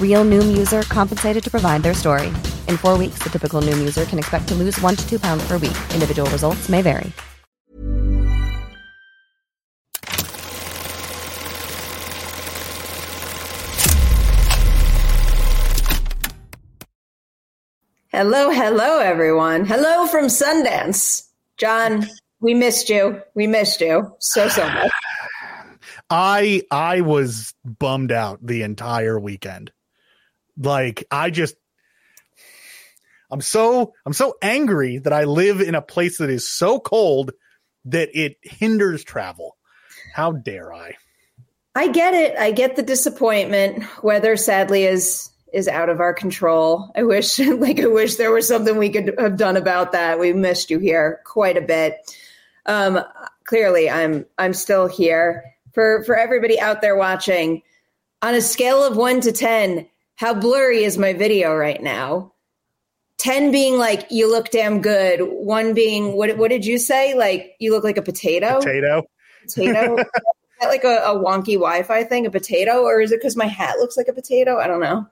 Real Noom user compensated to provide their story. In four weeks, the typical Noom user can expect to lose one to two pounds per week. Individual results may vary. Hello, hello, everyone. Hello from Sundance. John, we missed you. We missed you so, so much. I I was bummed out the entire weekend. Like I just I'm so I'm so angry that I live in a place that is so cold that it hinders travel. How dare I? I get it. I get the disappointment. Weather sadly is is out of our control. I wish like I wish there was something we could have done about that. We missed you here quite a bit. Um clearly I'm I'm still here. For for everybody out there watching, on a scale of 1 to 10, how blurry is my video right now? 10 being like you look damn good, 1 being what what did you say? Like you look like a potato? Potato. Potato. is that like a, a wonky Wi-Fi thing, a potato, or is it because my hat looks like a potato? I don't know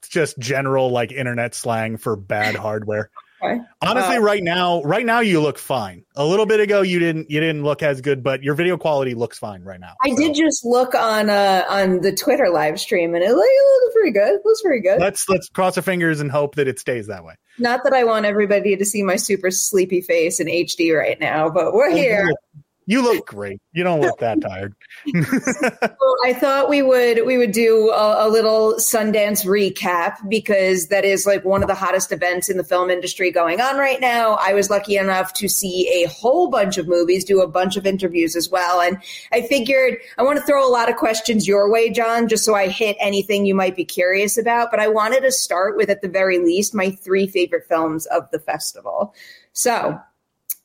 it's just general like internet slang for bad hardware. Okay. Honestly, Uh, right now, right now you look fine. A little bit ago you didn't you didn't look as good, but your video quality looks fine right now. I So did just look on uh on the Twitter live stream and it, it looked pretty good. It looks pretty good. Let's let's cross our fingers and hope that it stays that way. Not that I want everybody to see my super sleepy face in HD right now, but we're here. You look great. You don't look that tired. Well, I thought we would we would do a, a little Sundance recap because that is like one of the hottest events in the film industry going on right now. I was lucky enough to see a whole bunch of movies, do a bunch of interviews as well, and I figured I want to throw a lot of questions your way, John, just so I hit anything you might be curious about. But I wanted to start with, at the very least, my three favorite films of the festival. So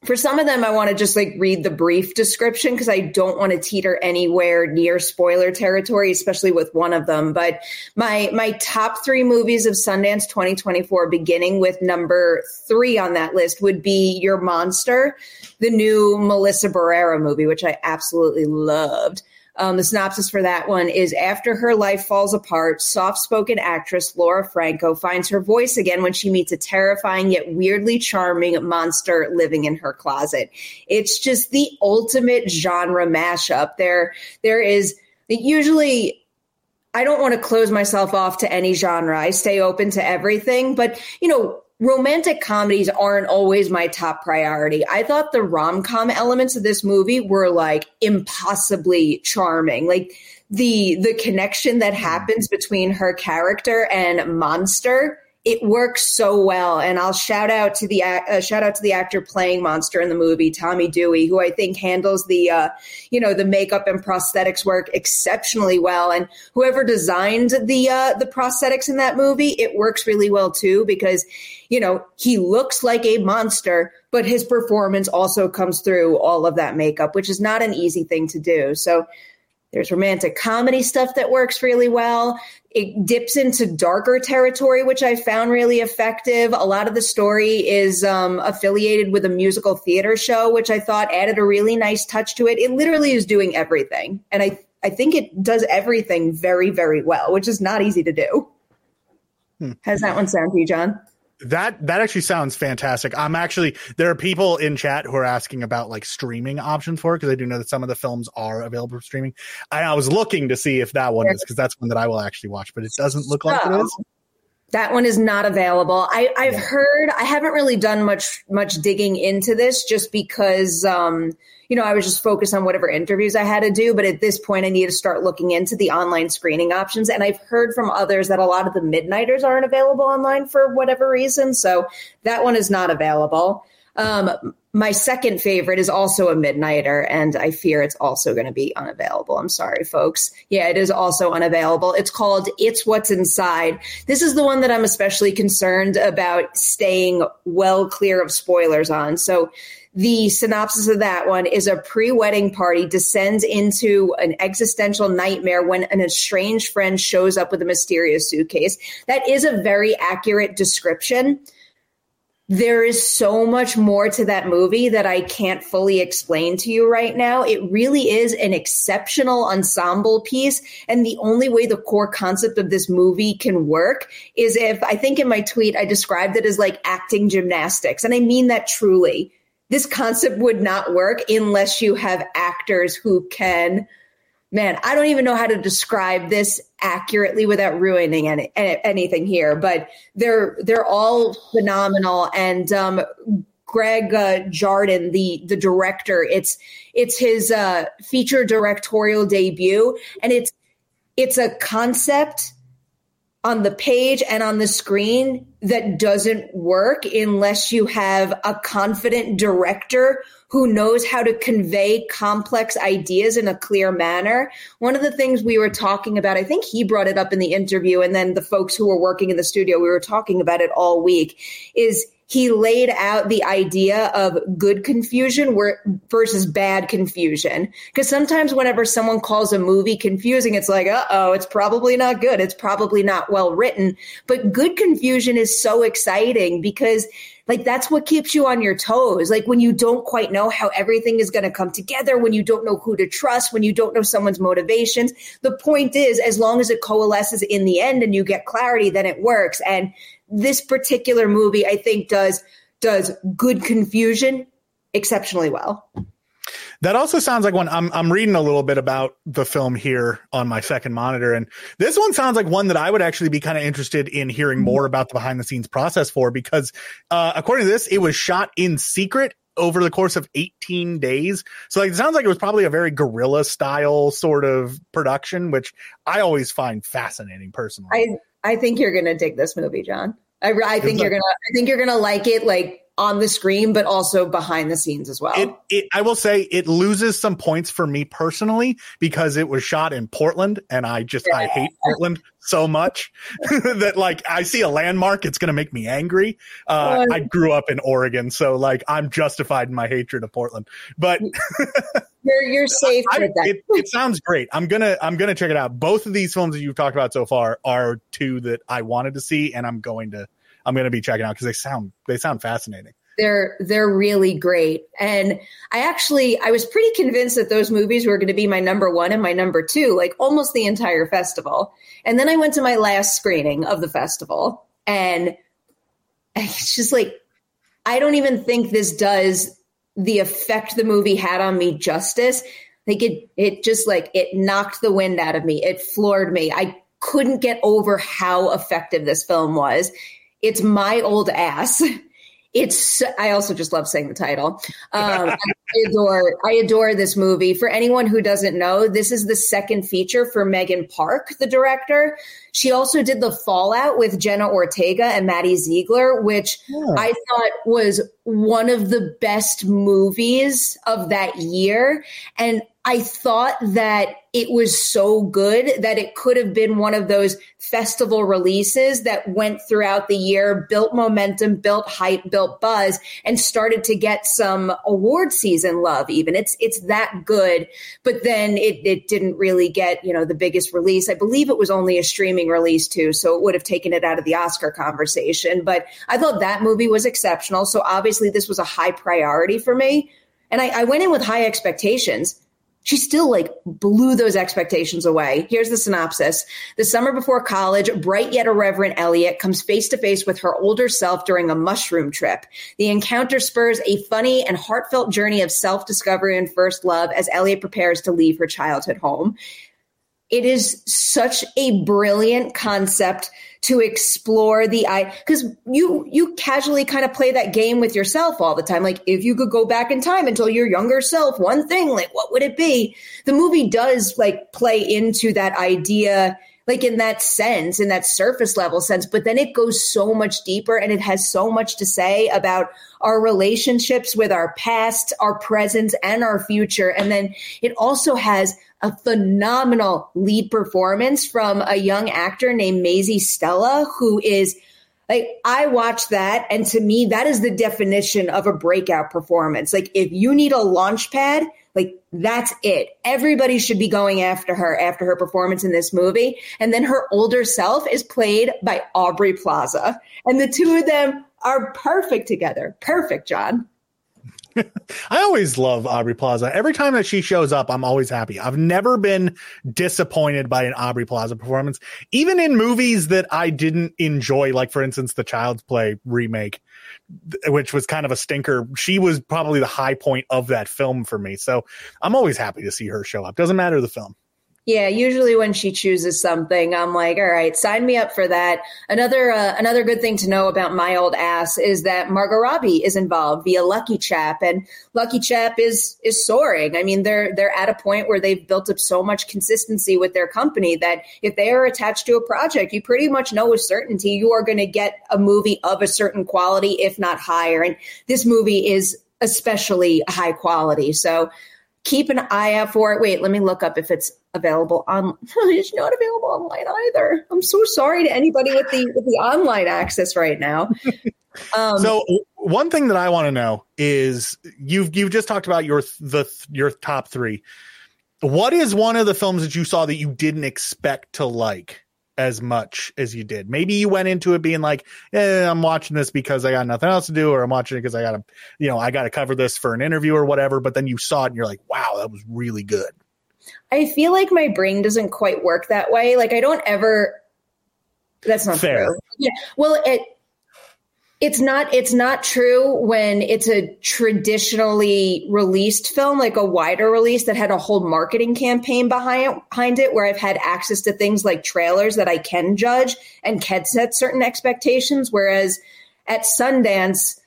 for some of them, I want to just like read the brief description because I don't want to teeter anywhere near spoiler territory, especially with one of them. But my my top three movies of Sundance 2024, beginning with number three on that list, would be Your Monster, the new Melissa Barrera movie, which I absolutely loved. Um, the synopsis for that one is after her life falls apart, soft spoken actress Laura Franco finds her voice again when she meets a terrifying yet weirdly charming monster living in her closet. It's just the ultimate genre mashup. There, there is usually I don't want to close myself off to any genre. I stay open to everything, but you know, romantic comedies aren't always my top priority. I thought the rom-com elements of this movie were like impossibly charming. Like the the connection that hmm. happens between her character and Monster it works so well. And i'll shout out to the uh, shout out to the actor playing monster in the movie tommy dewey who i think handles the uh, you know the makeup and prosthetics work exceptionally well. And whoever designed the uh, the prosthetics in that movie it works really well too because you know he looks like a monster but his performance also comes through all of that makeup which is not an easy thing to do. So There's romantic comedy stuff that works really well. It dips into darker territory, which I found really effective. A lot of the story is um, affiliated with a musical theater show, which I thought added a really nice touch to it. It literally is doing everything. And I, I think it does everything very, very well, which is not easy to do. Hmm. How's that one sound to you, John? That that actually sounds fantastic. I'm actually there are people in chat who are asking about like streaming options for it because I do know that some of the films are available for streaming. I, I was looking to see if that one is because that's one that I will actually watch, but it doesn't look like it is. That one is not available. I, I've yeah. heard. I haven't really done much much digging into this just because. Um, you know, I was just focused on whatever interviews I had to do. But at this point, I need to start looking into the online screening options. And I've heard from others that a lot of the midnighters aren't available online for whatever reason. So that one is not available. Um, my second favorite is also a midnighter, and I fear it's also going to be unavailable. I'm sorry, folks. Yeah, it is also unavailable. It's called It's What's Inside. This is the one that I'm especially concerned about staying well clear of spoilers on. So the synopsis of that one is a pre-wedding party descends into an existential nightmare when an estranged friend shows up with a mysterious suitcase. That is a very accurate description. There is so much more to that movie that I can't fully explain to you right now. It really is an exceptional ensemble piece. And the only way the core concept of this movie can work is if I think in my tweet, I described it as like acting gymnastics. And I mean that truly this concept would not work unless you have actors who can man i don't even know how to describe this accurately without ruining any, anything here but they're they're all phenomenal. And um, greg uh, jardin the the director it's it's his uh, feature directorial debut. And it's it's a concept on the page and on the screen that doesn't work unless you have a confident director who knows how to convey complex ideas in a clear manner. One of the things we were talking about, I think he brought it up in the interview, and then the folks who were working in the studio, we were talking about it all week, is he laid out the idea of good confusion versus bad confusion. Because sometimes whenever someone calls a movie confusing, it's like, uh oh, it's probably not good. It's probably not well written. But good confusion is so exciting because like that's what keeps you on your toes. Like when you don't quite know how everything is going to come together, when you don't know who to trust, when you don't know someone's motivations. The point is, as long as it coalesces in the end and you get clarity, then it works. And this particular movie, I think, does does good confusion exceptionally well. That also sounds like one I'm I'm reading a little bit about the film here on my second monitor, and this one sounds like one that I would actually be kind of interested in hearing mm-hmm. more about the behind the scenes process for because uh, according to this, it was shot in secret over the course of 18 days. So like, it sounds like it was probably a very guerrilla style sort of production, which I always find fascinating personally. I I think you're gonna dig this movie, John. I, I think you're gonna. I think you're gonna like it. Like on the screen, but also behind the scenes as well. It, it, I will say it loses some points for me personally because it was shot in Portland, and I just yeah. I hate Portland so much that like I see a landmark, it's going to make me angry. Uh, I grew up in Oregon, so like I'm justified in my hatred of Portland. But you're you're safe I, with that. It, it sounds great. I'm gonna I'm gonna check it out. Both of these films that you've talked about so far are two that I wanted to see, and I'm going to I'm going to be checking out because they sound they sound fascinating. They're they're really great, and I actually I was pretty convinced that those movies were going to be my number one and my number two, like almost the entire festival. And then I went to my last screening of the festival, and it's just like I don't even think this does the effect the movie had on me justice. Like it, it just like it knocked the wind out of me. It floored me. I couldn't get over how effective this film was. It's my old ass. It's. I also just love saying the title. Um, I adore. I adore this movie. For anyone who doesn't know, this is the second feature for Megan Park, the director. She also did the Fallout with Jenna Ortega and Maddie Ziegler, which yeah. I thought was one of the best movies of that year. And I thought that it was so good that it could have been one of those festival releases that went throughout the year, built momentum, built hype, built buzz, and started to get some award season love. Even it's it's that good, but then it it didn't really get you know the biggest release. I believe it was only a streaming release too, so it would have taken it out of the Oscar conversation. But I thought that movie was exceptional. So obviously this was a high priority for me, and I, I went in with high expectations she still like blew those expectations away. Here's the synopsis. The summer before college, bright yet irreverent Elliot comes face to face with her older self during a mushroom trip. The encounter spurs a funny and heartfelt journey of self discovery and first love as Elliot prepares to leave her childhood home. It is such a brilliant concept to explore the i because you you casually kind of play that game with yourself all the time. Like if you could go back in time until your younger self one thing like what would it be? The movie does like play into that idea like in that sense in that surface level sense but then it goes so much deeper and it has so much to say about our relationships with our past our present and our future and then it also has a phenomenal lead performance from a young actor named Maisy Stella, who is like I watched that, and to me, that is the definition of a breakout performance. Like if you need a launch pad, like that's it. Everybody should be going after her after her performance in this movie. And then her older self is played by Aubrey Plaza. And the two of them are perfect together. Perfect, John. I always love Aubrey Plaza. Every time that she shows up, I'm always happy. I've never been disappointed by an Aubrey Plaza performance, even in movies that I didn't enjoy, like for instance, the Child's Play remake, which was kind of a stinker. She was probably the high point of that film for me. So I'm always happy to see her show up. Doesn't matter the film. Yeah, usually when she chooses something, I'm like, all right, sign me up for that. Another uh, another good thing to know about my old ass is that Margot Robbie is involved via Lucky Chap, and Lucky Chap is is soaring. I mean, they're they're at a point where they've built up so much consistency with their company that if they are attached to a project, you pretty much know with certainty you are going to get a movie of a certain quality, if not higher. And this movie is especially high quality. So keep an eye out for it. Wait, let me look up if it's available on. it's not available online either. I'm so sorry to anybody with the with the online access right now. Um, so one thing that I want to know is you've you've just talked about your the your top three. What is one of the films that you saw that you didn't expect to like? As much as you did. Maybe you went into it being like, "Yeah, I'm watching this because I got nothing else to do, or I'm watching it because I got to, you know, I got to cover this for an interview or whatever. But then you saw it and you're like, wow, that was really good. I feel like my brain doesn't quite work that way. Like I don't ever. That's not Fair. true. Yeah. Well, it it's not it's not true when it's a traditionally released film like a wider release that had a whole marketing campaign behind behind it where i've had access to things like trailers that i can judge and can set certain expectations. Whereas at sundance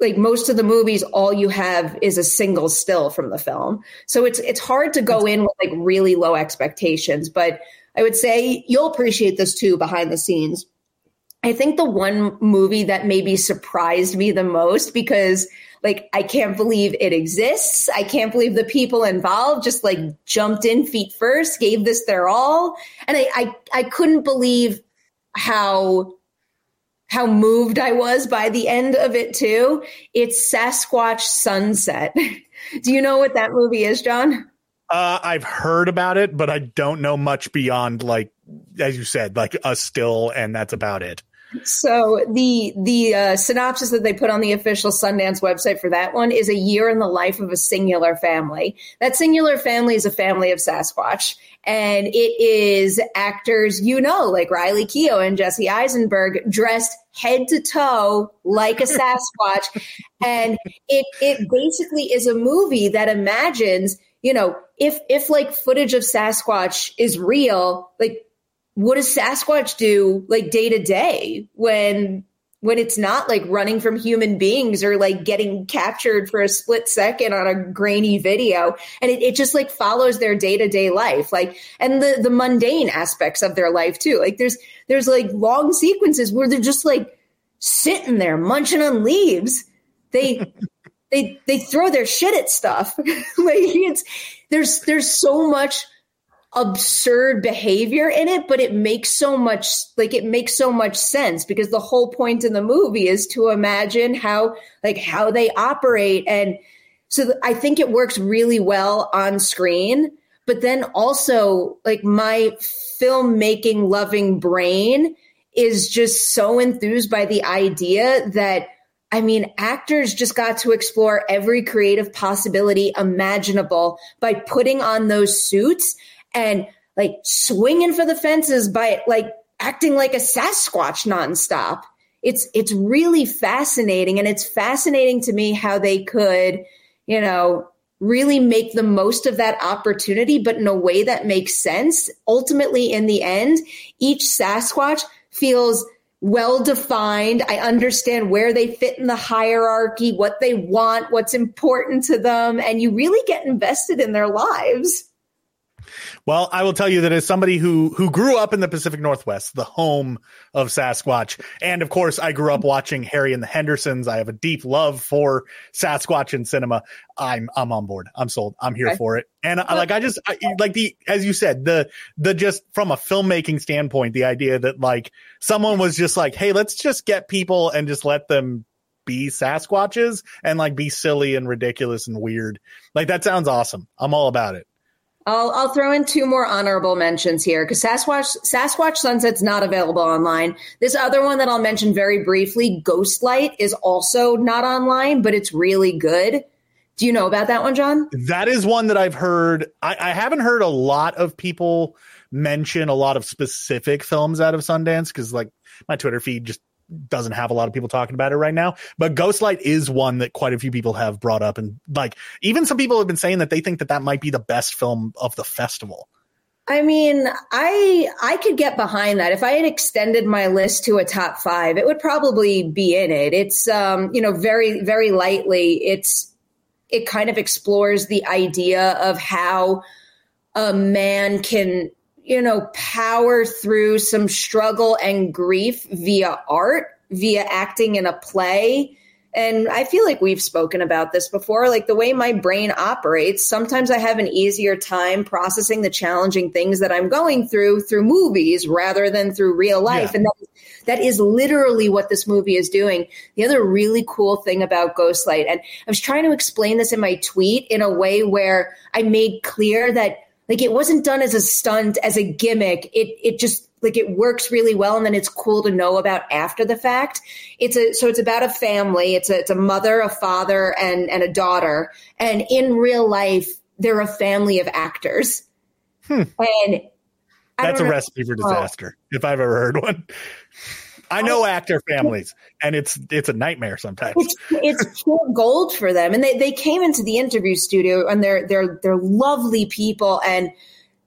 like most of the movies all you have is a single still from the film. So it's it's hard to go in with like really low expectations but i would say you'll appreciate this too behind the scenes I think the one movie that maybe surprised me the most because like I can't believe it exists. I can't believe the people involved just like jumped in feet first, gave this their all. And I I, I couldn't believe how how moved I was by the end of it too. It's Sasquatch Sunset. Do you know what that movie is, John? Uh, I've heard about it, but I don't know much beyond like, as you said, like a still, and that's about it. So the the uh, synopsis that they put on the official Sundance website for that one is a year in the life of a singular family. That singular family is a family of Sasquatch, and it is actors you know like Riley Keough and Jesse Eisenberg dressed head to toe like a Sasquatch, and it it basically is a movie that imagines you know if if like footage of Sasquatch is real, like what does Sasquatch do like day to day when when it's not like running from human beings or like getting captured for a split second on a grainy video? And it, it just like follows their day-to-day life like and the the mundane aspects of their life too. Like there's there's like long sequences where they're just like sitting there munching on leaves. They they they throw their shit at stuff. like it's there's there's so much absurd behavior in it, but it makes so much like it makes so much sense because the whole point in the movie is to imagine how like how they operate. And so th- I think it works really well on screen, but then also like my filmmaking loving brain is just so enthused by the idea that I mean, actors just got to explore every creative possibility imaginable by putting on those suits and like swinging for the fences by like acting like a Sasquatch nonstop. It's it's really fascinating, and it's fascinating to me how they could, you know, really make the most of that opportunity, but in a way that makes sense. Ultimately, in the end, each Sasquatch feels well defined. I understand where they fit in the hierarchy, what they want, what's important to them, and you really get invested in their lives. Well, I will tell you that as somebody who who grew up in the Pacific Northwest, the home of Sasquatch, and of course I grew up watching Harry and the Hendersons. I have a deep love for Sasquatch and cinema. I'm I'm on board. I'm sold. I'm here okay. for it. And I, like I just I, like the as you said the the just from a filmmaking standpoint, the idea that like someone was just like, hey, let's just get people and just let them be Sasquatches and like be silly and ridiculous and weird. Like that sounds awesome. I'm all about it. I'll I'll throw in two more honorable mentions here because Sasquatch Sasquatch Sunset's not available online. This other one that I'll mention very briefly, Ghostlight, is also not online, but it's really good. Do you know about that one, John? That is one that I've heard. I, I haven't heard a lot of people mention a lot of specific films out of Sundance because like my Twitter feed just doesn't have a lot of people talking about it right now. But Ghostlight is one that quite a few people have brought up, and like even some people have been saying that they think that that might be the best film of the festival. I mean, I I could get behind that. If I had extended my list to a top five, it would probably be in it. It's um, you know, very, very lightly. It's it kind of explores the idea of how a man can you know, power through some struggle and grief via art, via acting in a play. And I feel like we've spoken about this before. Like the way my brain operates, sometimes I have an easier time processing the challenging things that I'm going through through movies rather than through real life. Yeah. And that that is literally what this movie is doing. The other really cool thing about Ghostlight, and I was trying to explain this in my tweet in a way where I made clear that like it wasn't done as a stunt, as a gimmick. It it just like it works really well and then it's cool to know about after the fact. It's a so it's about a family. It's a it's a mother, a father, and and a daughter. And in real life, they're a family of actors. Hmm. And that's a know. recipe for disaster, oh. if I've ever heard one. I know actor families, and it's it's a nightmare sometimes. It's, it's pure gold for them, and they they came into the interview studio, and they're they're they're lovely people, and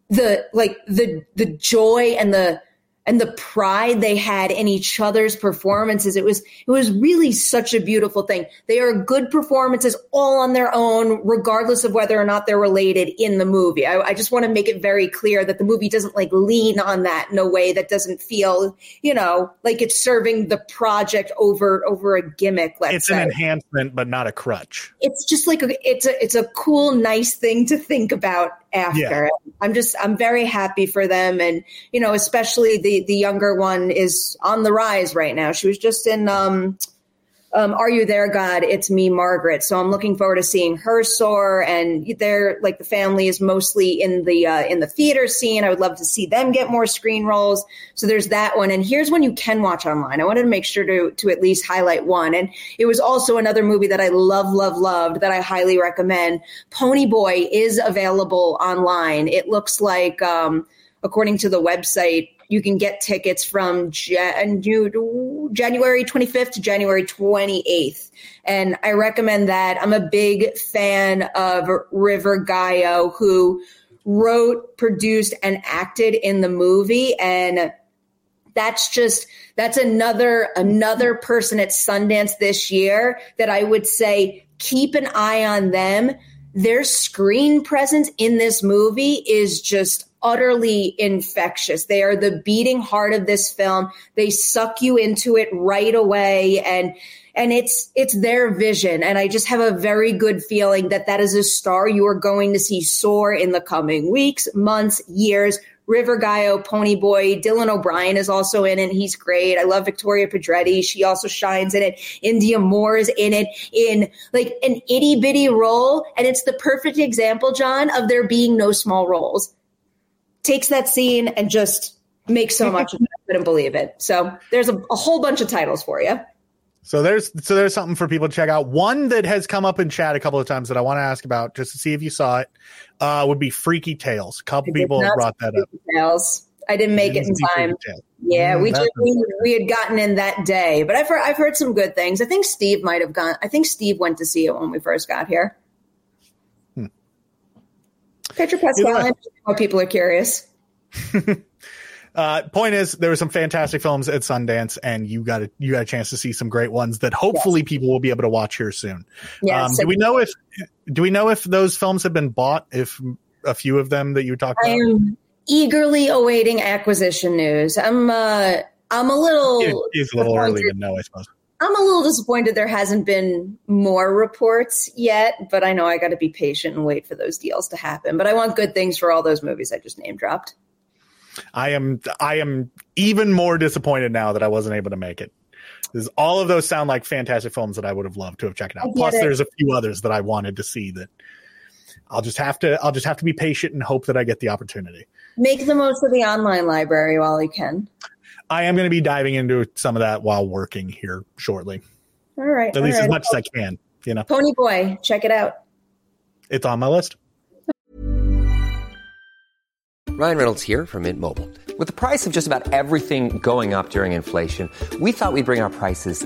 the like the the joy and the and the pride they had in each other's performances. It was it was really such a beautiful thing. They are good performances all on their own regardless of whether or not they're related in the movie. I, I just want to make it very clear that the movie doesn't like lean on that in a way that doesn't feel you know like it's serving the project over over a gimmick let's it's say. an enhancement but not a crutch. It's just like a, it's a it's a cool nice thing to think about after. Yeah. I'm just I'm very happy for them and you know especially the the younger one is on the rise right now. She was just in um um, Are You There, God? It's Me, Margaret. So I'm looking forward to seeing her soar. And they're like the family is mostly in the uh, in the theater scene. I would love to see them get more screen roles. So there's that one. And here's one you can watch online. I wanted to make sure to to at least highlight one. And it was also another movie that I love, love, loved that I highly recommend. Ponyboi is available online. It looks like. Um, according to the website, you can get tickets from Jan- January 25th to January 28th. And I recommend that. I'm a big fan of River Gallo, who wrote, produced, and acted in the movie. And that's just that's another another person at Sundance this year that I would say keep an eye on them. Their screen presence in this movie is just utterly infectious. They are the beating heart of this film. They suck you into it right away. And and it's it's their vision and i just have a very good feeling that that is a star you are going to see soar in the coming weeks months years River Gallo, Pony Boy, Dylan O'Brien is also in it. He's great. I love Victoria Pedretti. She also shines in it. Indya Moore is in it in like an itty bitty role. And it's the perfect example, John, of there being no small roles. Takes that scene and just makes so much of it. I couldn't believe it. So there's a, a whole bunch of titles for you. So there's so there's something for people to check out. One that has come up in chat a couple of times that I want to ask about just to see if you saw it uh, would be Freaky Tales. A couple people have brought that up. Tales. I didn't make it, it in time. Yeah, mm, we just we, we, had gotten in that day, but I've heard I've heard some good things. I think Steve might have gone. I think Steve went to see it when we first got here. Pedro Pascal. What people are curious. Uh, point is, there were some fantastic films at Sundance, and you got a you got a chance to see some great ones that hopefully yes. people will be able to watch here soon. Yes. Um, do we know if do we know if those films have been bought? If a few of them that you talked about. I am eagerly awaiting acquisition news. I'm uh, I'm a little. It's a little early to know, I suppose. I'm a little disappointed there hasn't been more reports yet, but I know I got to be patient and wait for those deals to happen. But I want good things for all those movies I just name dropped. I am I am even more disappointed now that I wasn't able to make it. Because all of those sound like fantastic films that I would have loved to have checked out. Plus, it. there's a few others that I wanted to see that I'll just have to I'll just have to be patient and hope that I get the opportunity. Make the most of the online library while you can. I am going to be diving into some of that while working here shortly. All right. At least right. as much as I can, you know. Ponyboi, check it out. It's on my list. Ryan Reynolds here from Mint Mobile. With the price of just about everything going up during inflation, we thought we'd bring our prices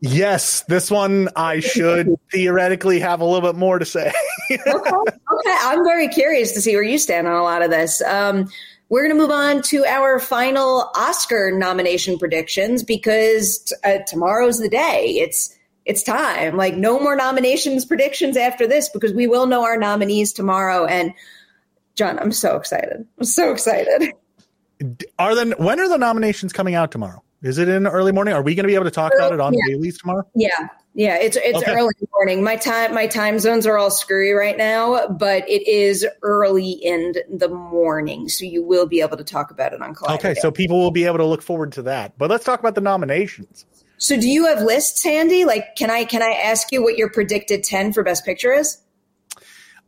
Yes, this one I should theoretically have a little bit more to say. okay. okay, I'm very curious to see where you stand on a lot of this. Um, we're going to move on to our final Oscar nomination predictions because t- uh, tomorrow's the day. It's it's time. Like no more nominations predictions after this because we will know our nominees tomorrow. And John, I'm so excited. I'm so excited. Are the when are the nominations coming out tomorrow? Is it in early morning? Are we going to be able to talk about it on yeah. dailies tomorrow? Yeah, yeah. It's it's okay. early morning. My time my time zones are all screwy right now, but it is early in the morning, so you will be able to talk about it on Collider. Okay, so people will be able to look forward to that. But let's talk about the nominations. So, do you have lists handy? Like, can I can I ask you what your predicted ten for Best Picture is?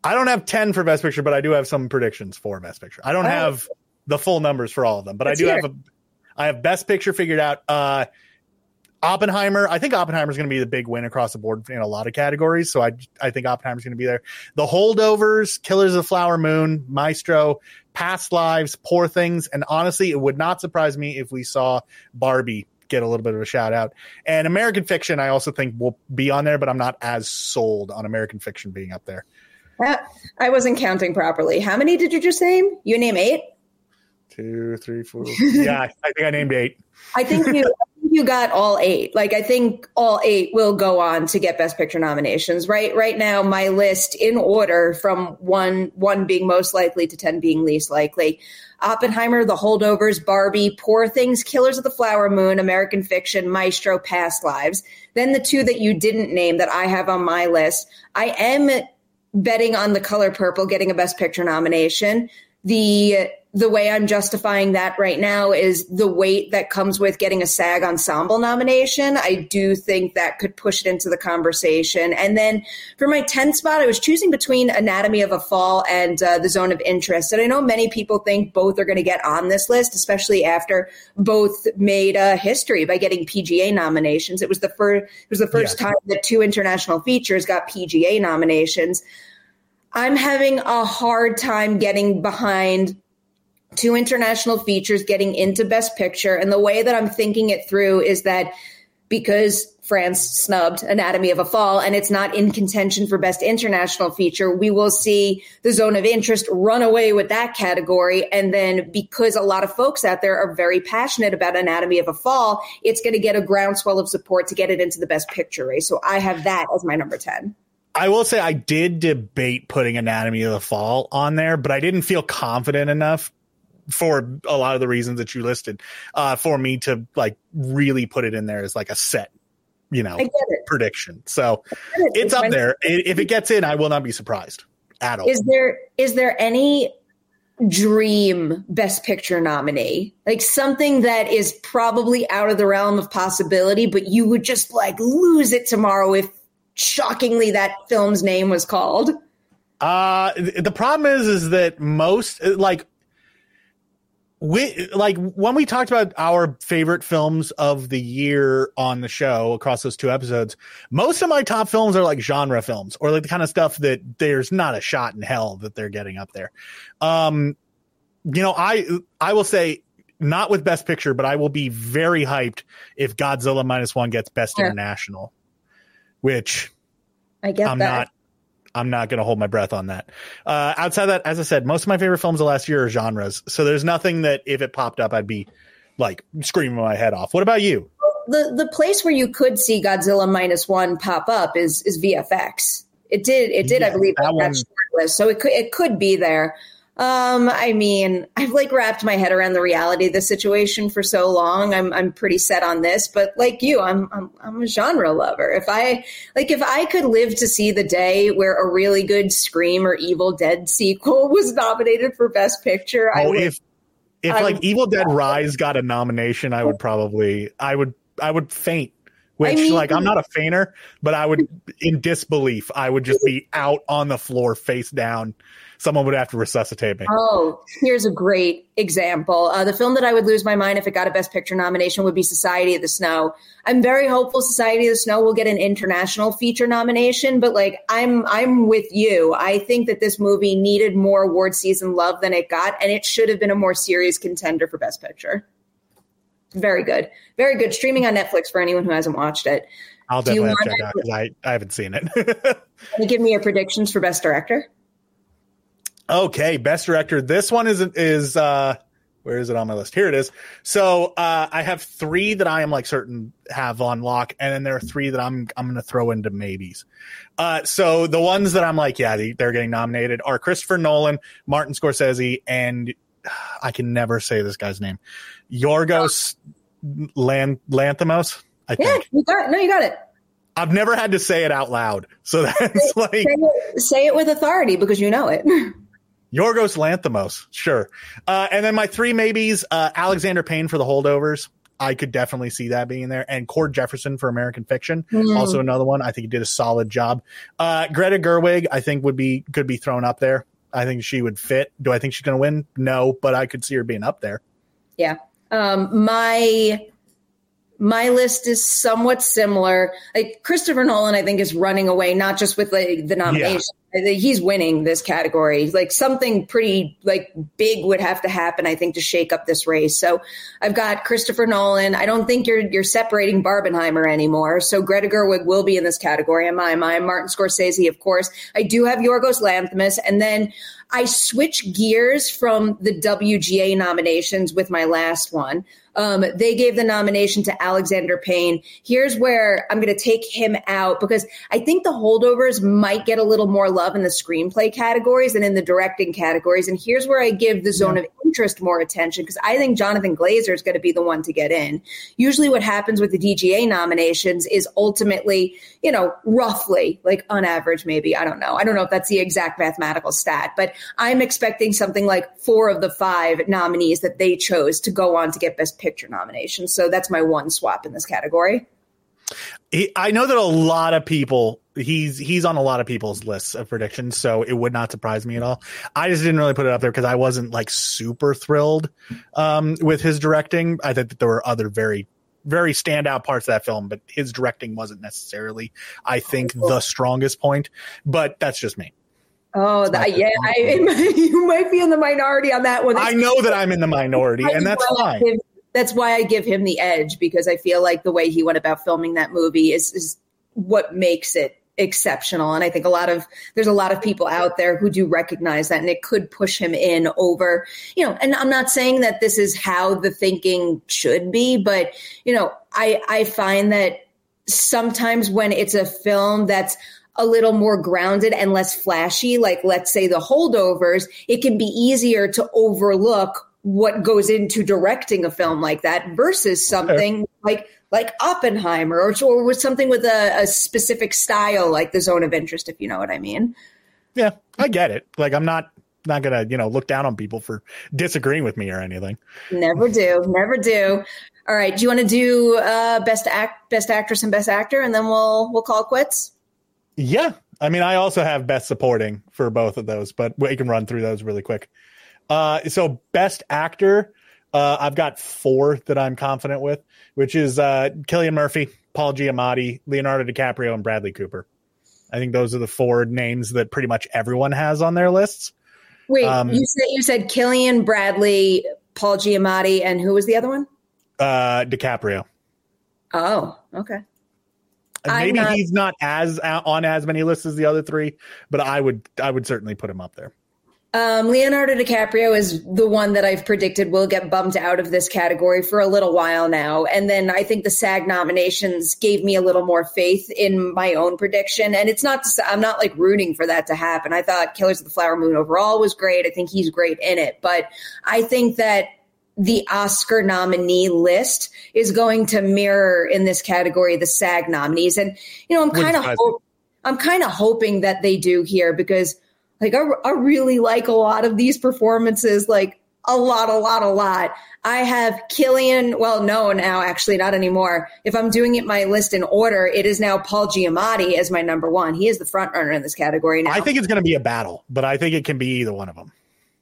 I don't have ten for Best Picture, but I do have some predictions for Best Picture. I don't oh. have the full numbers for all of them, but Let's I do have a I have best picture figured out. Uh Oppenheimer, I think Oppenheimer is going to be the big win across the board in a lot of categories. So I, I think Oppenheimer is going to be there. The Holdovers, Killers of the Flower Moon, Maestro, Past Lives, Poor Things, and honestly, it would not surprise me if we saw Barbie get a little bit of a shout out. And American Fiction, I also think will be on there, but I'm not as sold on American Fiction being up there. Uh, I wasn't counting properly. How many did you just name? You name eight? Two, three, four. Yeah, I think I named eight. I think you you got all eight. Like I think all eight will go on to get Best Picture nominations. Right right now, my list in order from one one being most likely to ten being least likely. Oppenheimer, The Holdovers, Barbie, Poor Things, Killers of the Flower Moon, American Fiction, Maestro, Past Lives. Then the two that you didn't name that I have on my list. I am betting on The Color Purple getting a Best Picture nomination. The the way I'm justifying that right now is the weight that comes with getting a SAG ensemble nomination. I do think that could push it into the conversation. And then for my 10th spot, I was choosing between Anatomy of a Fall and uh, The Zone of Interest. And I know many people think both are going to get on this list, especially after both made a history by getting PGA nominations. It was the first, it was the first time that two international features got PGA nominations. I'm having a hard time getting behind two international features getting into Best Picture. And the way that I'm thinking it through is that because France snubbed Anatomy of a Fall and it's not in contention for Best International Feature, we will see the zone of interest run away with that category. And then because a lot of folks out there are very passionate about Anatomy of a Fall, it's going to get a groundswell of support to get it into the Best Picture race. So I have that as my number 10. I will say I did debate putting Anatomy of the Fall on there, but I didn't feel confident enough for a lot of the reasons that you listed uh, for me to like really put it in there as like a set you know prediction. So it. it's up there. If it gets in i will not be surprised at all. Is there is there any dream best picture nominee? Like something that is probably out of the realm of possibility but you would just like lose it tomorrow if shockingly that film's name was called? Uh the problem is is that most like we like when we talked about our favorite films of the year on the show across those two episodes most of my top films are like genre films or like the kind of stuff that there's not a shot in hell that they're getting up there um you know i i will say not with best picture but i will be very hyped if godzilla minus one gets best yeah. international which i get i'm that. not I'm not going to hold my breath on that. Uh, outside that, as I said, most of my favorite films of last year are genres. So there's nothing that if it popped up, I'd be like screaming my head off. What about you? The the place where you could see Godzilla minus one pop up is is VFX. It did it did yeah, I believe that, that short list. So it could it could be there. Um, I mean, I've like wrapped my head around the reality of the situation for so long. I'm I'm pretty set on this, but like you, I'm I'm I'm a genre lover. If I like if I could live to see the day where a really good Scream or Evil Dead sequel was nominated for Best Picture, oh, I would, if if I like would, Evil Dead Rise got a nomination, I would probably I would I would faint which I mean, like I'm not a fainter, but I would in disbelief, I would just be out on the floor face down someone would have to resuscitate me. Oh, here's a great example. Uh, the film that I would lose my mind if it got a Best Picture nomination would be Society of the Snow. I'm very hopeful Society of the Snow will get an international feature nomination, but like I'm I'm with you. I think that this movie needed more award season love than it got, and it should have been a more serious contender for Best Picture. Very good, very good. Streaming on Netflix for anyone who hasn't watched it. I'll definitely check out because I, I haven't seen it. Can you give me your predictions for Best Director? Okay, best director. This one is is uh where is it on my list? Here it is. So uh I have three that I am like certain have on lock, and then there are three that I'm I'm gonna throw into maybes. Uh so the ones that I'm like, yeah, they, they're getting nominated are Christopher Nolan, Martin Scorsese, and I can never say this guy's name. Yorgos Lan- Lanthimos. I yeah, think. you got it. No, you got it. I've never had to say it out loud, so that's say, like say it, say it with authority because you know it. Yorgos Lanthimos, sure. Uh, and then my three maybes, uh, Alexander Payne for the holdovers. I could definitely see that being there. And Cord Jefferson for American Fiction, mm. also another one. I think he did a solid job. Uh, Greta Gerwig, I think would be could be thrown up there. I think she would fit. Do I think she's going to win? No, but I could see her being up there. Yeah. Um, my my list is somewhat similar. Like Christopher Nolan, I think is running away, not just with like the nomination. Yeah. He's winning this category. Like something pretty like big would have to happen, I think, to shake up this race. So I've got Christopher Nolan. I don't think you're you're separating Barbenheimer anymore. So Greta Gerwig will be in this category in my mind. Martin Scorsese, of course. I do have Yorgos Lanthimos, and then I switch gears from the WGA nominations with my last one. Um, they gave the nomination to Alexander Payne. Here's where I'm going to take him out because I think the holdovers might get a little more love in the screenplay categories and in the directing categories. And here's where I give the zone yeah. of interest more attention because I think Jonathan Glazer is going to be the one to get in. Usually, what happens with the DGA nominations is ultimately, you know, roughly like on average, maybe I don't know. I don't know if that's the exact mathematical stat, but I'm expecting something like four of the five nominees that they chose to go on to get Best Picture nominations. So that's my one swap in this category. I know that a lot of people he's he's on a lot of people's lists of predictions, so it would not surprise me at all. I just didn't really put it up there because I wasn't like super thrilled um, with his directing. I think that there were other very very standout parts of that film, but his directing wasn't necessarily, I think, the strongest point. But that's just me. Oh, that, yeah, I, you might be in the minority on that one. I know that I'm in the minority, and that's fine that's why I give him the edge because I feel like the way he went about filming that movie is is what makes it exceptional. And i think a lot of there's a lot of people out there who do recognize that and it could push him in over you know and i'm not saying that this is how the thinking should be but you know i i find that sometimes when it's a film that's a little more grounded and less flashy like let's say the holdovers it can be easier to overlook what goes into directing a film like that versus something like like Oppenheimer or, or with something with a, a, specific style like the zone of interest, if you know what I mean. Yeah, I get it. Like I'm not not gonna, you know, look down on people for disagreeing with me or anything. Never do. Never do. All right. Do you want to do uh best act best actress and best actor and then we'll we'll call quits? Yeah. I mean I also have best supporting for both of those, but we can run through those really quick. Uh so best actor, uh I've got four that I'm confident with which is uh, Cillian Murphy, Paul Giamatti, Leonardo DiCaprio, and Bradley Cooper. I think those are the four names that pretty much everyone has on their lists. Wait, um, you said you said Cillian, Bradley, Paul Giamatti, and who was the other one? Uh, DiCaprio. Oh, okay. maybe not, he's not as uh, on as many lists as the other three, but I would I would certainly put him up there. Um, Leonardo DiCaprio is the one that I've predicted will get bumped out of this category for a little while now. And then I think the SAG nominations gave me a little more faith in my own prediction. And it's not, to, I'm not like rooting for that to happen. I thought Killers of the Flower Moon overall was great. I think he's great in it. But I think that the Oscar nominee list is going to mirror in this category the SAG nominees. And, you know, I'm kind of, ho- I'm kind of hoping that they do here because like I, I really like a lot of these performances, like a lot, a lot, a lot. I have Cillian. Well, no, now actually not anymore. If I'm doing it my list in order, it is now Paul Giamatti as my number one. He is the front runner in this category now. I think it's going to be a battle, but I think it can be either one of them.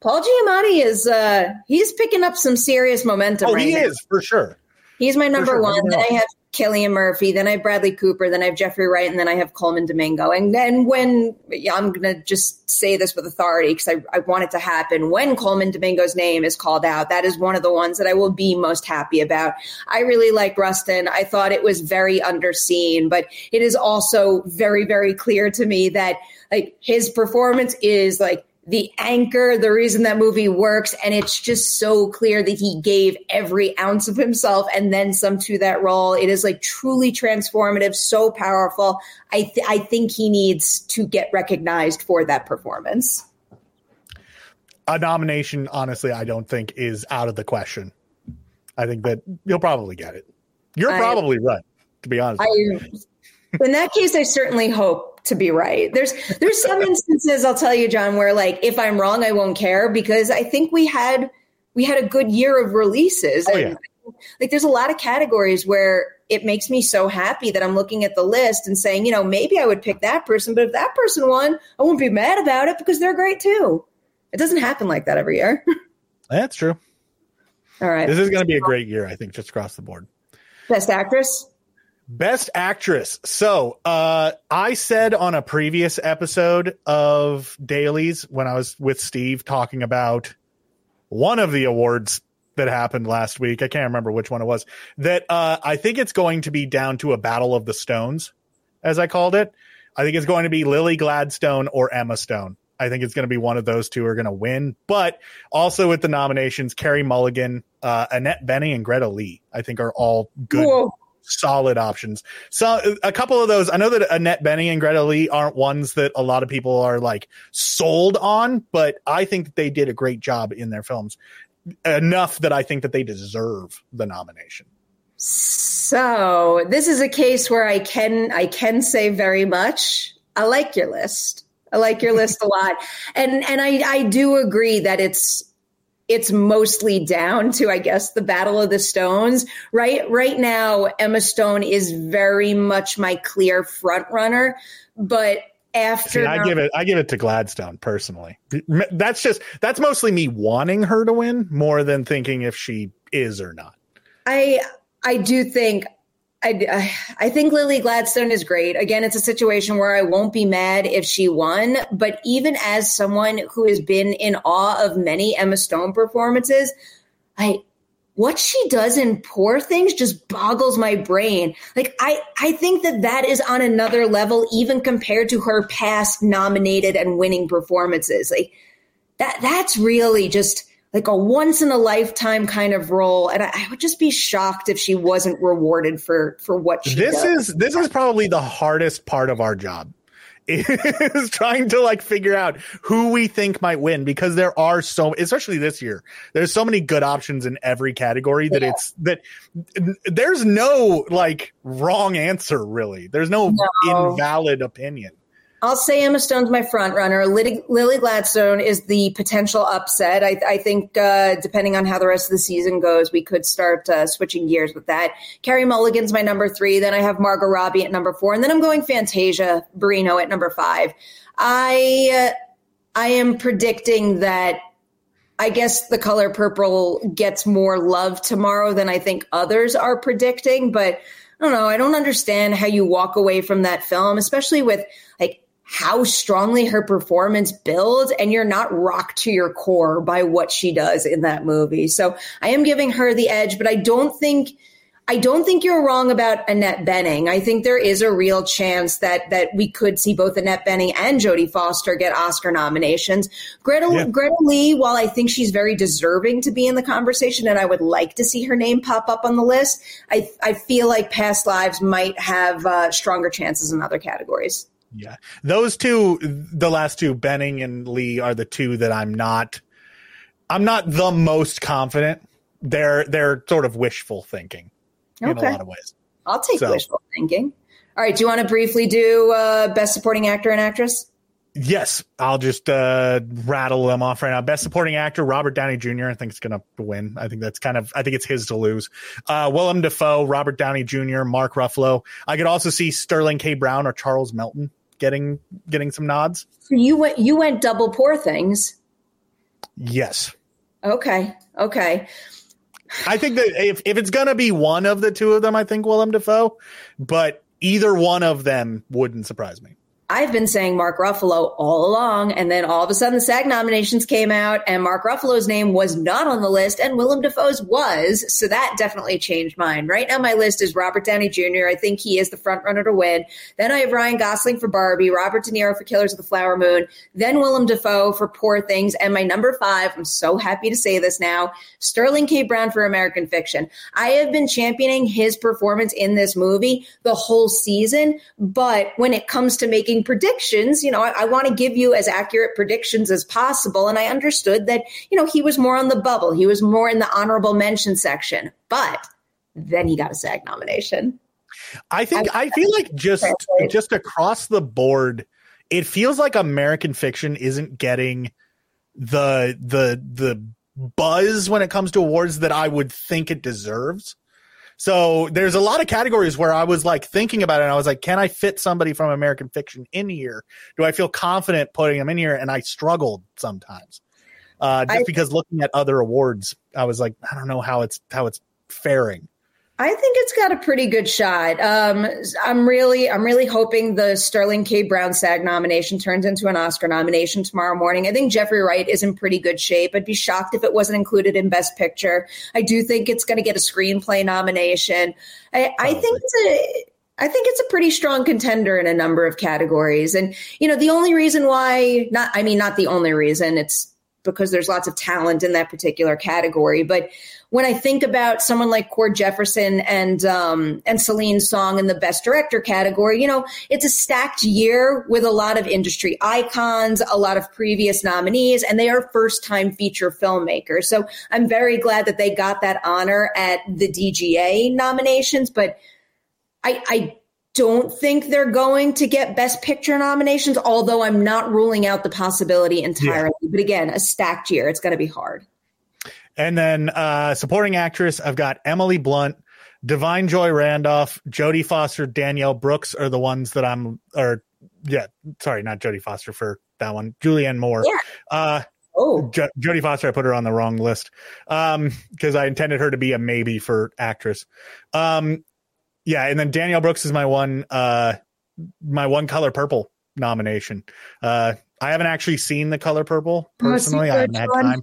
Paul Giamatti is uh he's picking up some serious momentum. Oh, right he now. is for sure. He's my number sure. one. Then I have Cillian Murphy, then I have Bradley Cooper, then I have Jeffrey Wright, and then I have Colman Domingo. And then when yeah, I'm going to just say this with authority because I, I want it to happen, when Colman Domingo's name is called out, that is one of the ones that I will be most happy about. I really like Rustin. I thought it was very underseen, but it is also very, very clear to me that like his performance is like the anchor, the reason that movie works. And it's just so clear that he gave every ounce of himself and then some to that role. It is like truly transformative, so powerful. I, th- I think he needs to get recognized for that performance. A nomination, honestly, I don't think is out of the question. I think that you'll probably get it. You're I, probably right, to be honest. I, in that case, I certainly hope to be right. There's there's some instances I'll tell you, John, where like if I'm wrong, I won't care because I think we had we had a good year of releases. Oh, and yeah. like there's a lot of categories where it makes me so happy that I'm looking at the list and saying, you know, maybe I would pick that person, but if that person won, I won't be mad about it because they're great too. It doesn't happen like that every year. That's true. All right. This is going to be a great year, I think, just across the board. Best actress? Best actress. So, uh, I said on a previous episode of Dailies when I was with Steve talking about one of the awards that happened last week. I can't remember which one it was. That uh, I think it's going to be down to a battle of the stones, as I called it. I think it's going to be Lily Gladstone or Emma Stone. I think it's going to be one of those two are going to win. But also with the nominations, Carey Mulligan, uh, Annette Bening, and Greta Lee, I think are all good. Whoa solid options. So a couple of those, I know that Annette Bening and Greta Lee aren't ones that a lot of people are like sold on, but I think that they did a great job in their films enough that I think that they deserve the nomination. So this is a case where I can I can say very much. I like your list. I like your list a lot. And and I I do agree that it's it's mostly down to, I guess, the Battle of the Stones. Right, right now, Emma Stone is very much my clear front runner, but after See, I give it, I give it to Gladstone personally. That's just that's mostly me wanting her to win more than thinking if she is or not. I I do think I, I think Lily Gladstone is great. Again, it's a situation where I won't be mad if she won. But even as someone who has been in awe of many Emma Stone performances, I what she does in poor things just boggles my brain like i i think that that is on another level even compared to her past nominated and winning performances like that that's really just like a once in a lifetime kind of role and I, I, would just be shocked if she wasn't rewarded for for what she this does. is this is probably the hardest part of our job is trying to like figure out who we think might win because there are so especially this year there's so many good options in every category that yeah. it's that there's no like wrong answer really there's no, no. invalid opinion I'll say Emma Stone's my front runner. Lily, Gladstone is the potential upset. I, I think, uh, depending on how the rest of the season goes, we could start uh, switching gears with that. Carey Mulligan's my number three. Then I have Margot Robbie at number four, and then I'm going Fantasia Barrino at number five. I uh, I am predicting that. I guess the color purple gets more love tomorrow than I think others are predicting, but I don't know. I don't understand how you walk away from that film, especially with like how strongly her performance builds and you're not rocked to your core by what she does in that movie. So I am giving her the edge, but I don't think I don't think you're wrong about Annette Bening. I think there is a real chance that that we could see both Annette Bening and Jodie Foster get Oscar nominations. Greta yeah. Greta Lee, while I think she's very deserving to be in the conversation and I would like to see her name pop up on the list, I I feel like Past Lives might have uh, stronger chances in other categories. Yeah. Those two, the last two, Bening and Lee, are the two that I'm not. I'm not the most confident. They're they're sort of wishful thinking okay. in a lot of ways. I'll take so. wishful thinking. All right. Do you want to briefly do uh, best supporting actor and actress? Yes, I'll just uh, rattle them off right now. Best supporting actor, Robert Downey Jr. I think it's going to win. I think that's kind of, I think it's his to lose. Uh, Willem Dafoe, Robert Downey Jr., Mark Ruffalo. I could also see Sterling K. Brown or Charles Melton getting getting some nods. So you went you went double poor things. Yes. Okay. Okay. I think that if, if it's gonna be one of the two of them, I think Willem Dafoe, but either one of them wouldn't surprise me. I've been saying Mark Ruffalo all along, and then all of a sudden the SAG nominations came out, and Mark Ruffalo's name was not on the list, and Willem Dafoe's was. So that definitely changed mine. Right now, my list is Robert Downey Jr. I think he is the front runner to win. Then I have Ryan Gosling for Barbie, Robert De Niro for Killers of the Flower Moon, then Willem Dafoe for Poor Things, and my number five. I'm so happy to say this now: Sterling K. Brown for American Fiction. I have been championing his performance in this movie the whole season, but when it comes to making predictions, you know, I, I want to give you as accurate predictions as possible. And I understood that, you know, he was more on the bubble. He was more in the honorable mention section, but then he got a SAG nomination. I think I, I feel like just just across the board, it feels like American fiction isn't getting the the the buzz when it comes to awards that I would think it deserves. So there's a lot of categories where I was like thinking about it and I was like, can I fit somebody from American fiction in here? Do I feel confident putting them in here? And I struggled sometimes. Uh, just I, because looking at other awards, I was like, I don't know how it's how it's faring. I think it's got a pretty good shot. Um, I'm really, I'm really hoping the Sterling K. Brown SAG nomination turns into an Oscar nomination tomorrow morning. I think Jeffrey Wright is in pretty good shape. I'd be shocked if it wasn't included in Best Picture. I do think it's going to get a screenplay nomination. I, I think it's a. I think it's a pretty strong contender in a number of categories. And, you know, the only reason why, not, I mean, not the only reason, it's because there's lots of talent in that particular category. But when I think about someone like Cord Jefferson and um, and Celine Song in the Best Director category, you know, it's a stacked year with a lot of industry icons, a lot of previous nominees, and they are first time feature filmmakers. So I'm very glad that they got that honor at the DGA nominations, but I, I don't think they're going to get best picture nominations, although I'm not ruling out the possibility entirely. Yeah. But again, a stacked year. It's going to be hard. And then uh, supporting actress, I've got Emily Blunt, Da'Vine Joy Randolph, Jodie Foster, Danielle Brooks are the ones that I'm, or yeah, sorry, not Jodie Foster for that one, Julianne Moore. Yeah. Uh, oh, jo- Jodie Foster, I put her on the wrong list um, because I intended her to be a maybe for actress. Um, yeah, and then Danielle Brooks is my one, uh, my one color purple nomination. Uh, I haven't actually seen the color purple personally. Oh, I haven't had time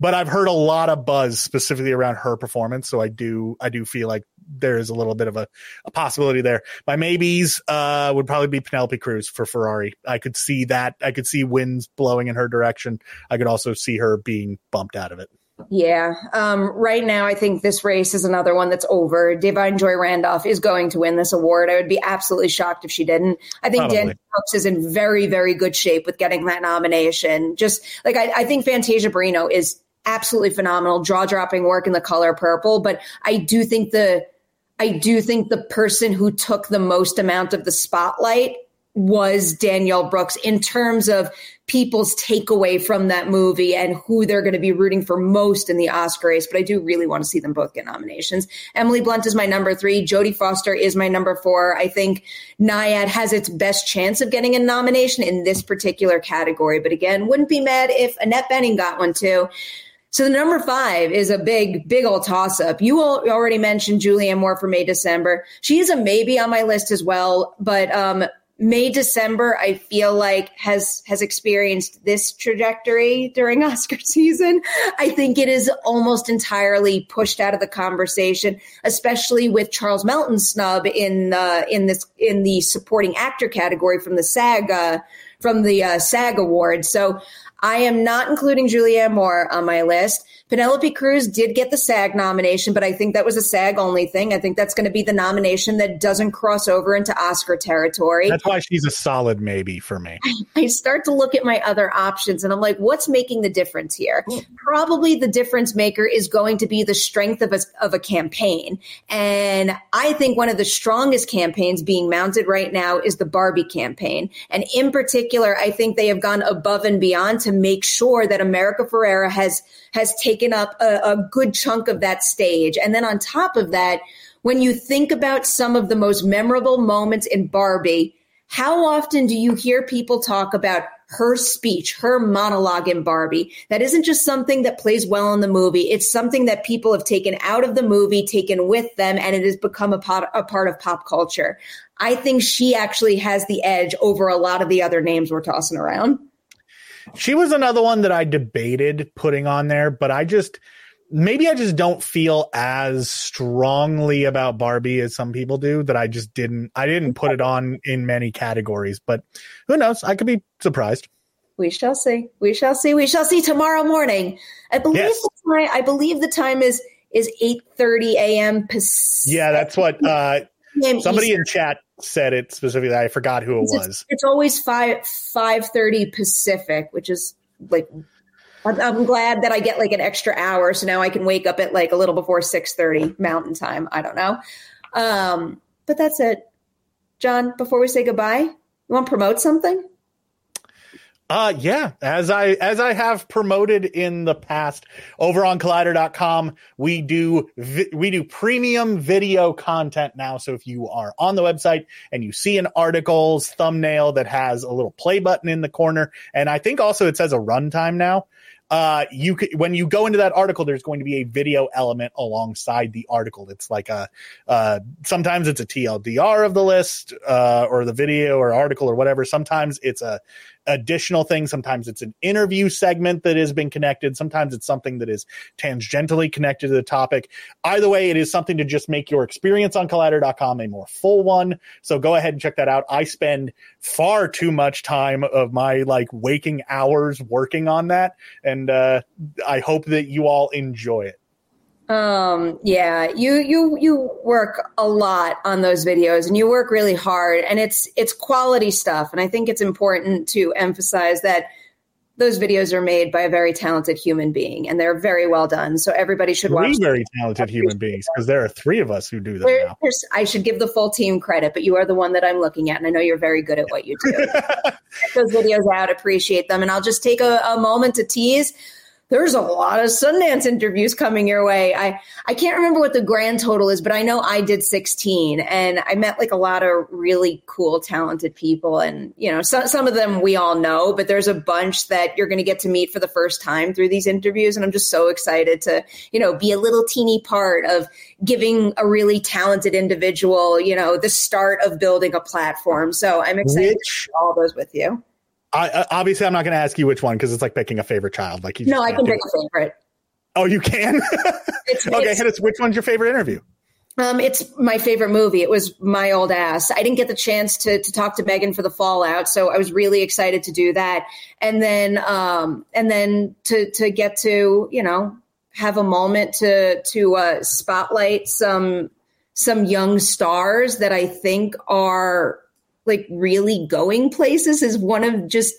but I've heard a lot of buzz specifically around her performance. So I do, I do feel like there is a little bit of a, a possibility there. My maybes uh, would probably be Penelope Cruz for Ferrari. I could see that. I could see winds blowing in her direction. I could also see her being bumped out of it. Yeah. Um, right now, I think this race is another one that's over. Da'Vine Joy Randolph is going to win this award. I would be absolutely shocked if she didn't. I think Dan Brooks is in very, very good shape with getting that nomination. Just like I, I think Fantasia Barrino is absolutely phenomenal, jaw dropping work in the color purple. But I do think the I do think the person who took the most amount of the spotlight was Danielle Brooks in terms of people's takeaway from that movie and who they're going to be rooting for most in the Oscar race. But I do really want to see them both get nominations. Emily Blunt is my number three. Jodie Foster is my number four. I think Nyad has its best chance of getting a nomination in this particular category. But again, wouldn't be mad if Annette Bening got one too. So the number five is a big, big old toss up. You already mentioned Julianne Moore for May December. She is a maybe on my list as well, but um, May December, I feel like has has experienced this trajectory during Oscar season. I think it is almost entirely pushed out of the conversation, especially with Charles Melton's snub in the in this in the supporting actor category from the SAG uh, from the uh, SAG award. So I am not including Julianne Moore on my list. Penelope Cruz did get the SAG nomination, but I think that was a SAG only thing. I think that's going to be the nomination that doesn't cross over into Oscar territory. That's why she's a solid maybe for me. I start to look at my other options and I'm like, what's making the difference here? Probably the difference maker is going to be the strength of a, of a campaign. And I think one of the strongest campaigns being mounted right now is the Barbie campaign. And in particular, I think they have gone above and beyond to make sure that America Ferrera has has taken up a, a good chunk of that stage. And then on top of that, when you think about some of the most memorable moments in Barbie, how often do you hear people talk about her speech, her monologue in Barbie? That isn't just something that plays well in the movie. It's something that people have taken out of the movie, taken with them, and it has become a, pot, a part of pop culture. I think she actually has the edge over a lot of the other names we're tossing around. She was another one that I debated putting on there, but I just maybe I just don't feel as strongly about Barbie as some people do that I just didn't I didn't put it on in many categories, but who knows? I could be surprised. We shall see. We shall see. We shall see tomorrow morning. I believe yes. the time I believe the time is is 8:30 a.m. Pacific. Yeah, that's what uh somebody Eastern. in chat said it specifically. I forgot who it it's, was. It's always five five thirty Pacific, which is like I'm, I'm, glad that I get like an extra hour, so now I can wake up at like a little before six thirty Mountain Time. I don't know, um, but that's it. John, before we say goodbye, you want to promote something? Uh yeah, as I as I have promoted in the past over on collider.com, we do vi- we do premium video content now. So if you are on the website and you see an article's thumbnail that has a little play button in the corner and I think also it says a runtime now, uh, you when you go into that article, there's going to be a video element alongside the article. It's like a, uh, sometimes it's a TLDR of the list, uh, or the video or article or whatever. Sometimes it's a, additional thing. Sometimes it's an interview segment that has been connected. Sometimes it's something that is tangentially connected to the topic. Either way, it is something to just make your experience on collider.com a more full one. So go ahead and check that out. I spend far too much time of my like waking hours working on that. And uh, I hope that you all enjoy it. Um, yeah, you you you work a lot on those videos and you work really hard and it's it's quality stuff and I think it's important to emphasize that those videos are made by a very talented human being and they're very well done. So everybody should three watch. very talented human beings because there are three of us who do that. I should give the full team credit, but you are the one that I'm looking at, and I know you're very good at what you do. Check those videos out, appreciate them, and I'll just take a, a moment to tease there's a lot of Sundance interviews coming your way. I, I can't remember what the grand total is, but I know I did 16 and I met like a lot of really cool, talented people. And, you know, so, some of them we all know, but there's a bunch that you're going to get to meet for the first time through these interviews. And I'm just so excited to, you know, be a little teeny part of giving a really talented individual, you know, the start of building a platform. So I'm excited Which- to share all those with you. I, obviously, I'm not going to ask you which one because it's like picking a favorite child. Like you no, I can pick a favorite. Oh, you can. It's, okay, it's- hit us. Which one's your favorite interview? Um, it's my favorite movie. It was my old ass. I didn't get the chance to to talk to Megan for the Fallout, so I was really excited to do that. And then um, and then to to get to you know have a moment to to uh, spotlight some some young stars that I think are like really going places is one of just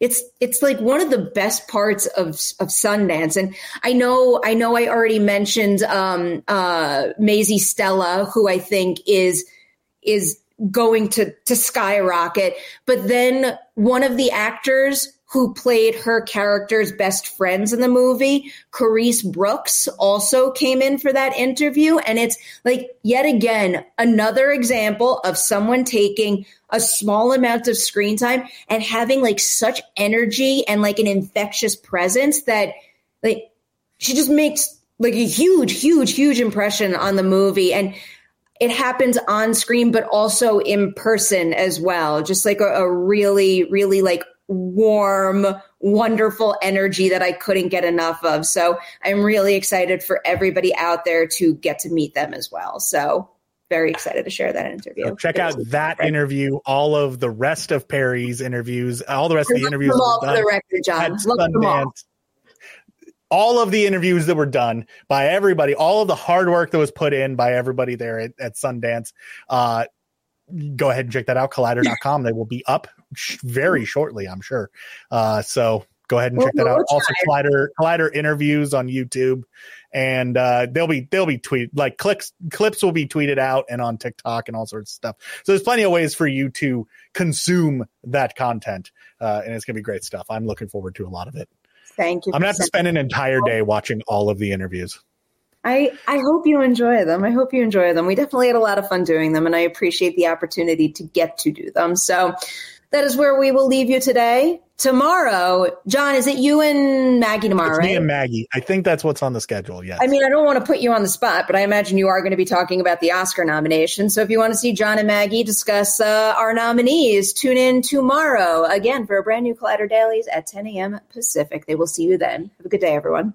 it's it's like one of the best parts of of Sundance. And I know I know I already mentioned um uh Maisy Stella, who I think is is going to to skyrocket. But then one of the actors who played her character's best friends in the movie, Kerrice Brooks, also came in for that interview. And it's like, yet again, another example of someone taking a small amount of screen time and having like such energy and like an infectious presence that like she just makes like a huge, huge, huge impression on the movie. And it happens on screen, but also in person as well. Just like a, a really, really like warm, wonderful energy that I couldn't get enough of. So I'm really excited for everybody out there to get to meet them as well. So very excited to share that interview. So check out that interview, all of the rest of Perri's interviews, all the rest of the interviews. all for the record, John. at them all. Sundance. All of the interviews that were done by everybody, all of the hard work that was put in by everybody there at, at Sundance. Uh, go ahead and check that out. Collider.com. they will be up sh- very shortly, I'm sure. Uh, so go ahead and check that We'll- out. we'll Also, Collider Collider interviews on YouTube, and uh, they'll be they'll be tweet like clicks clips will be tweeted out and on TikTok and all sorts of stuff. So there's plenty of ways for you to consume that content, uh, and it's gonna be great stuff. I'm looking forward to a lot of it. Thank you. I'm gonna have to spend an entire day watching all of the interviews. I, I hope you enjoy them. I hope you enjoy them. We definitely had a lot of fun doing them, and I appreciate the opportunity to get to do them. So that is where we will leave you today. Tomorrow, John, is it you and Maggie tomorrow, It's right? me and Maggie. I think that's what's on the schedule. Yes. I mean, I don't want to put you on the spot, but I imagine you are going to be talking about the Oscar nomination. So if you want to see John and Maggie discuss uh, our nominees, tune in tomorrow again for a brand new Collider Dailies at 10 a.m. Pacific. They will see you then. Have a good day, everyone.